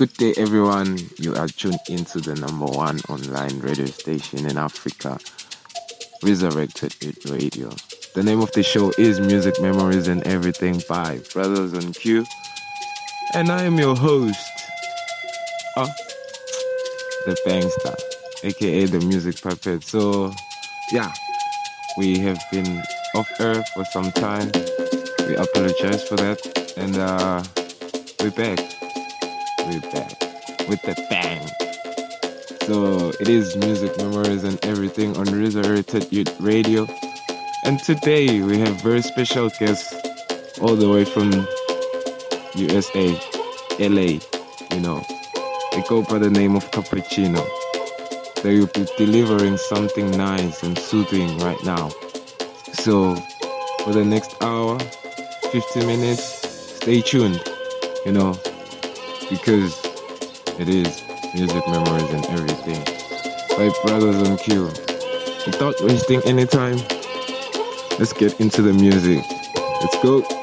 Good day, everyone. You are tuned into the number one online radio station in Africa, Resurrected Radio. The name of the show is Music Memories and Everything by Brothers on Q. And I am your host, uh, the Bangster, aka the Music Puppet. So, yeah, we have been off air for some time. We apologize for that. And uh, we're back we're back with the bang. So it is music memories and everything on Resurrected Youth Radio. And today we have very special guests all the way from USA, LA, you know. They go by the name of Cappuccino. They will be delivering something nice and soothing right now. So for the next hour, 50 minutes, stay tuned, you know, because it is music memories and everything. By Brothers on Q. Without wasting any time, let's get into the music. Let's go.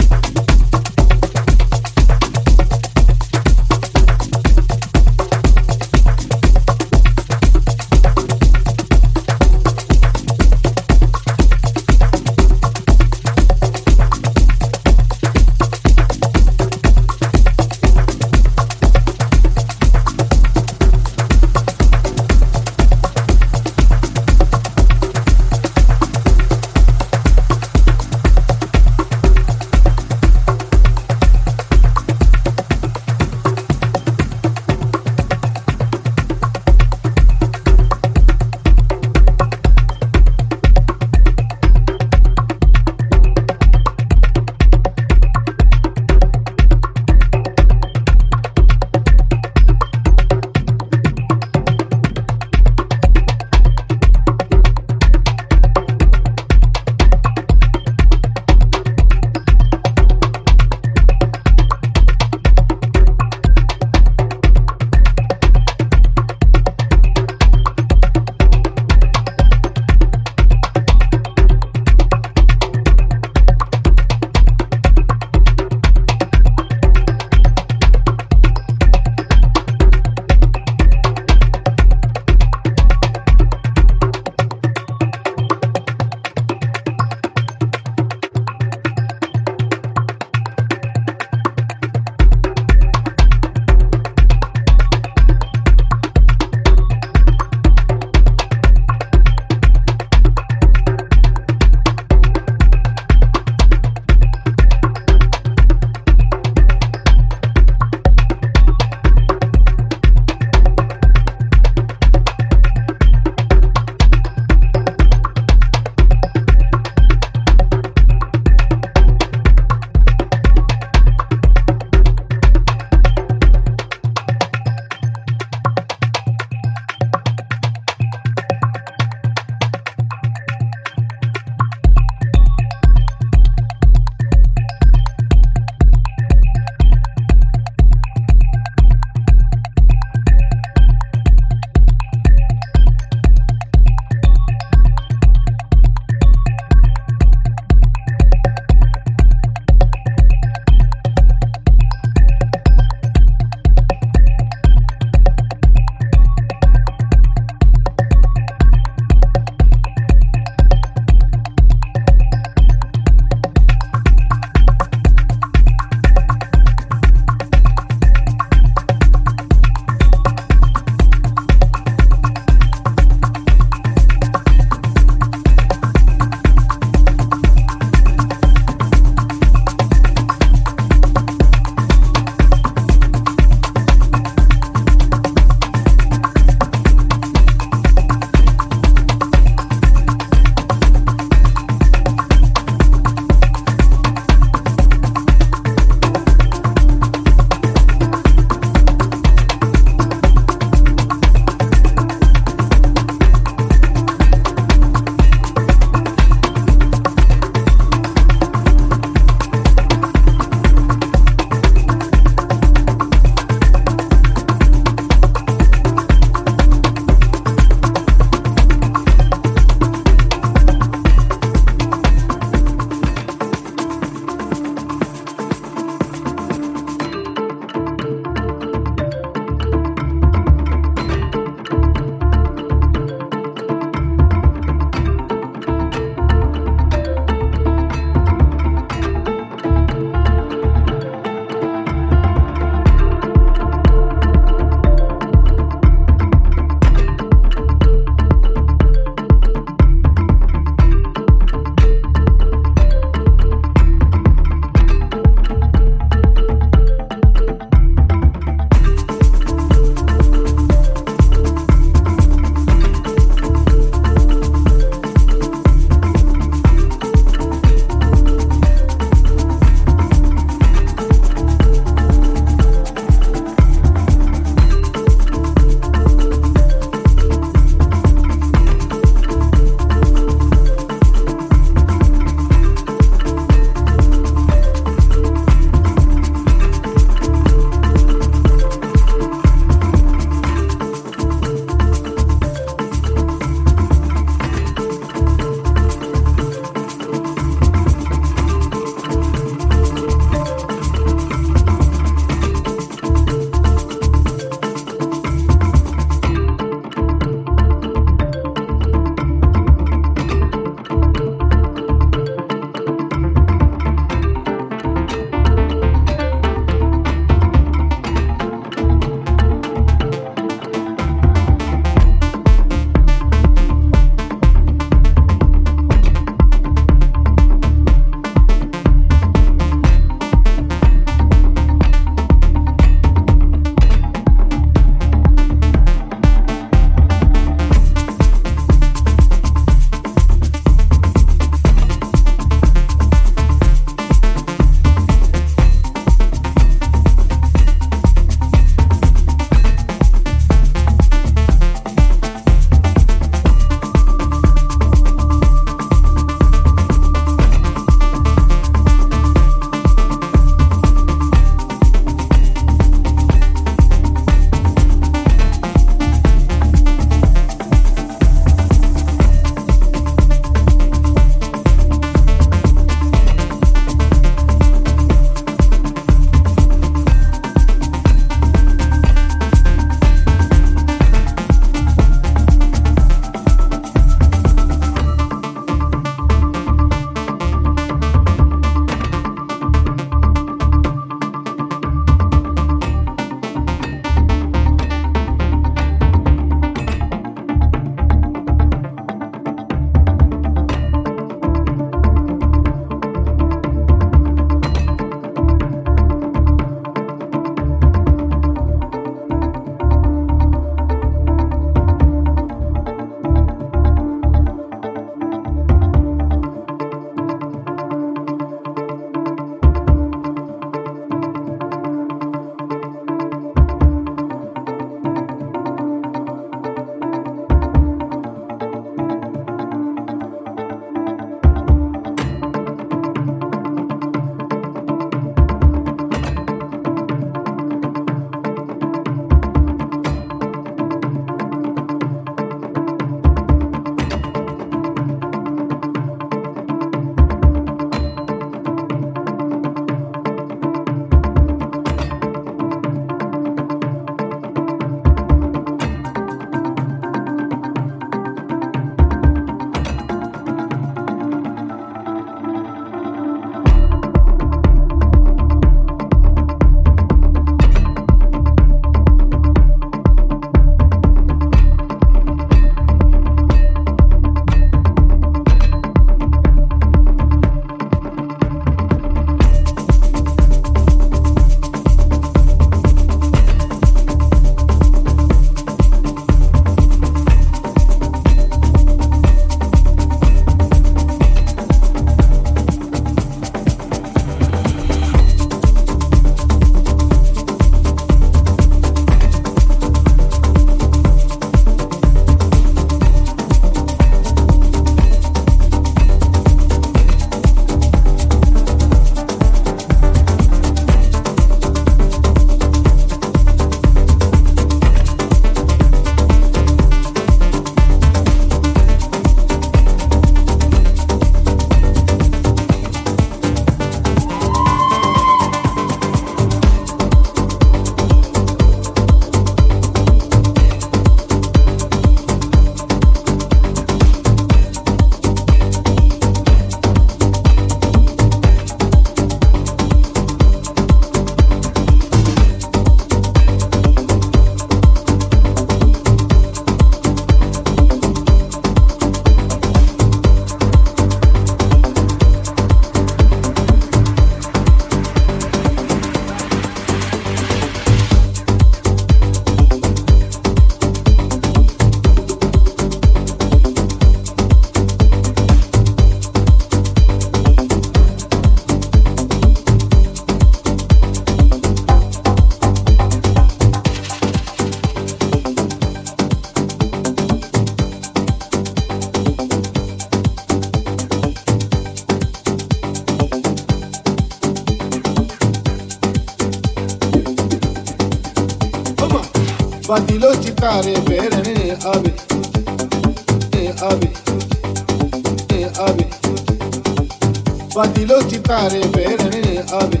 Badilo chitare berene abi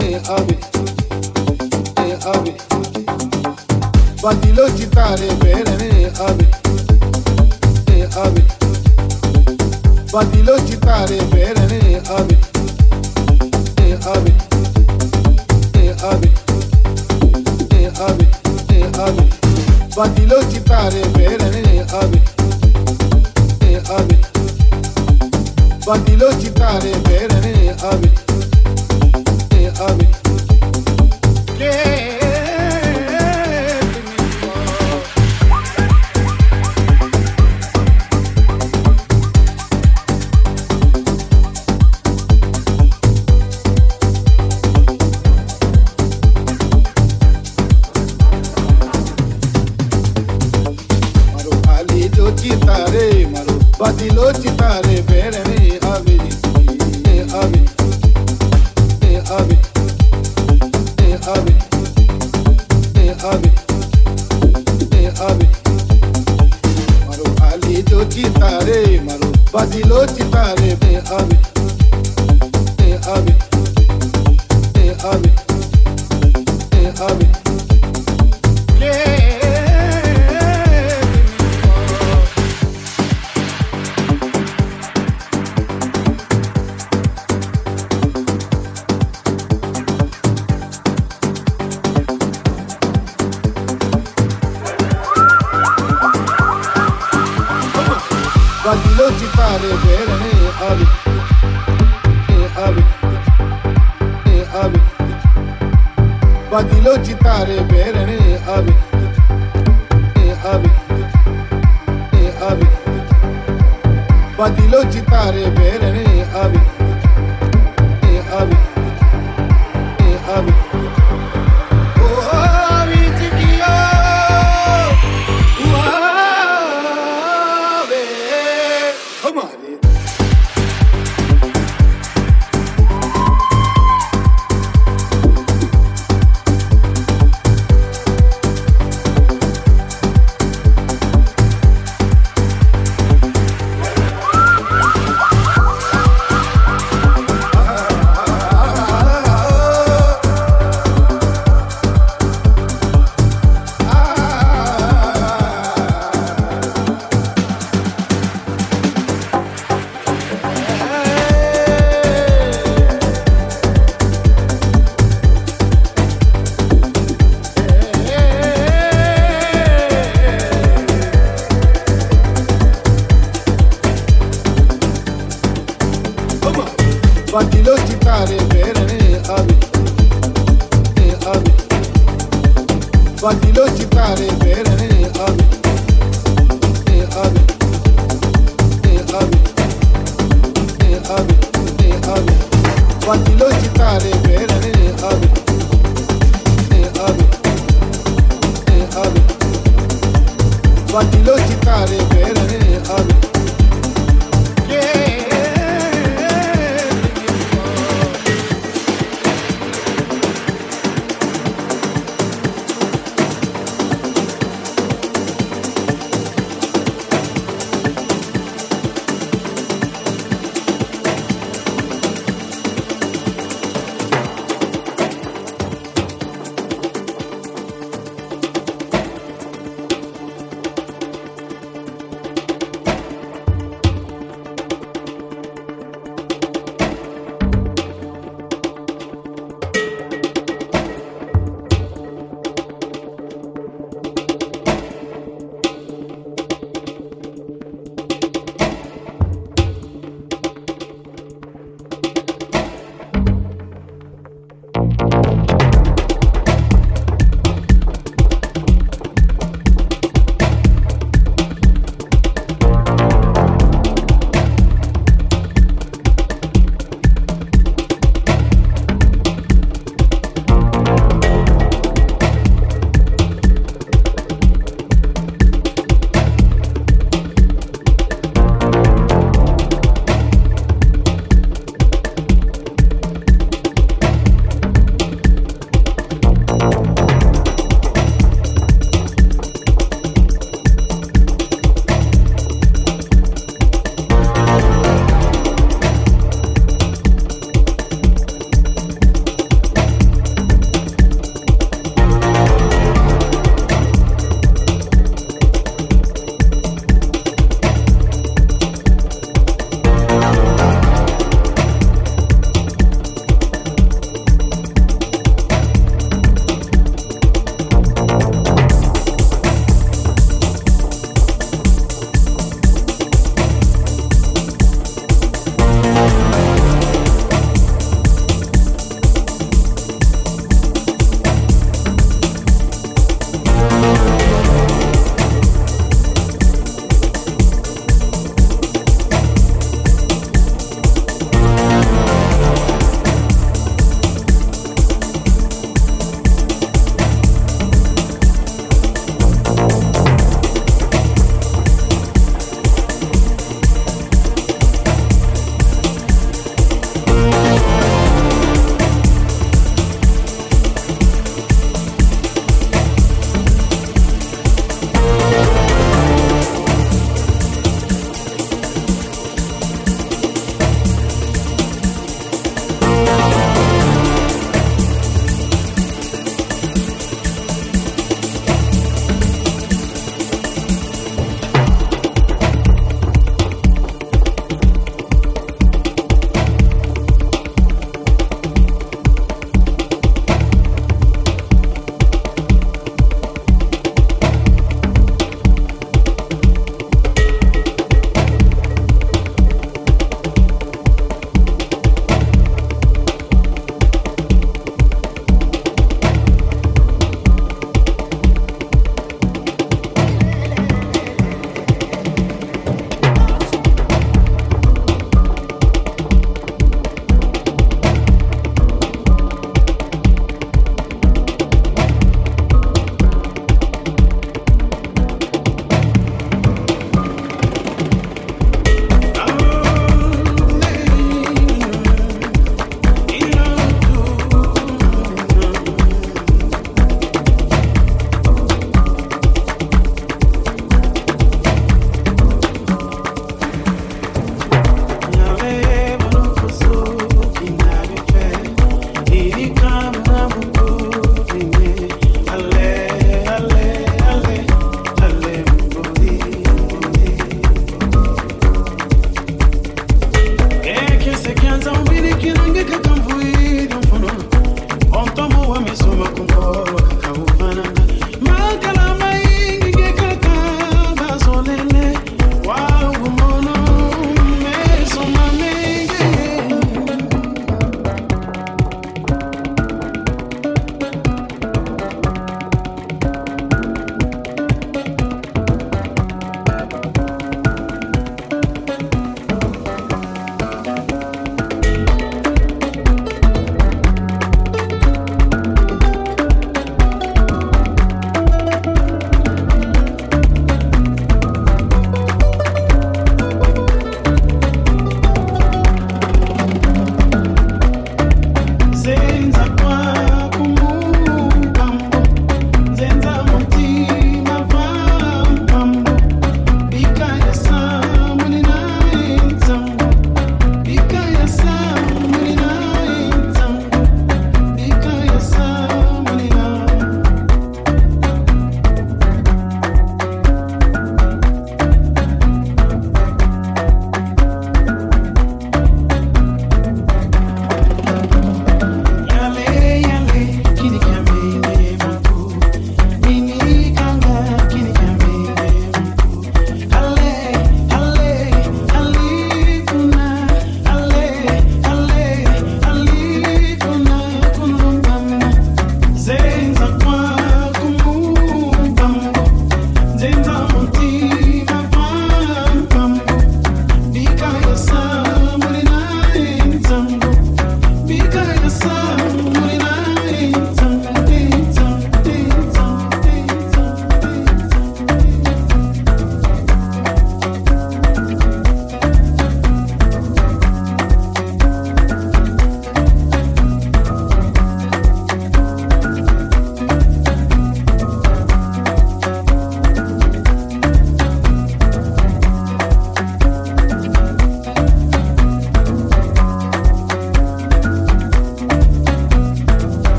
eh, eh, E abi E abi Badilo chitare berene abi eh, E abi Badilo chitare berene abi E abi E abi E abi E abi Badilo chitare berene abi E Vandilochi tare bere ne abi. Ne abi. Yeah. బదిలో చితారే బేరణి అవి అవి అవి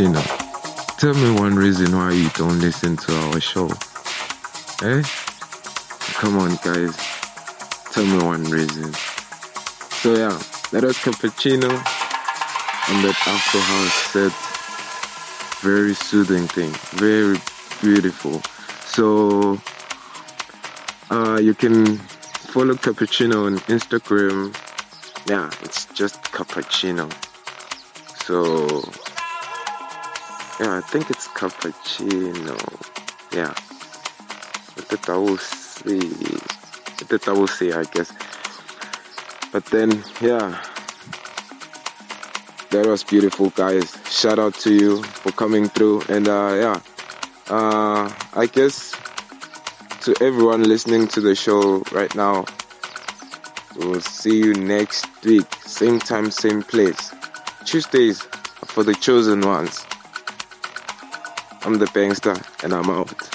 Tell me one reason why you don't listen to our show. Eh? Come on, guys. Tell me one reason. So yeah, let us cappuccino and that Afro House set. Very soothing thing. Very beautiful. So uh, you can follow Cappuccino on Instagram. Yeah, it's just Cappuccino. So yeah, I think it's cappuccino. Yeah. That I will see. That guess. But then, yeah. That was beautiful, guys. Shout out to you for coming through. And uh, yeah, uh, I guess to everyone listening to the show right now, we'll see you next week. Same time, same place. Tuesdays for the chosen ones. I'm the Bangster, and I'm out.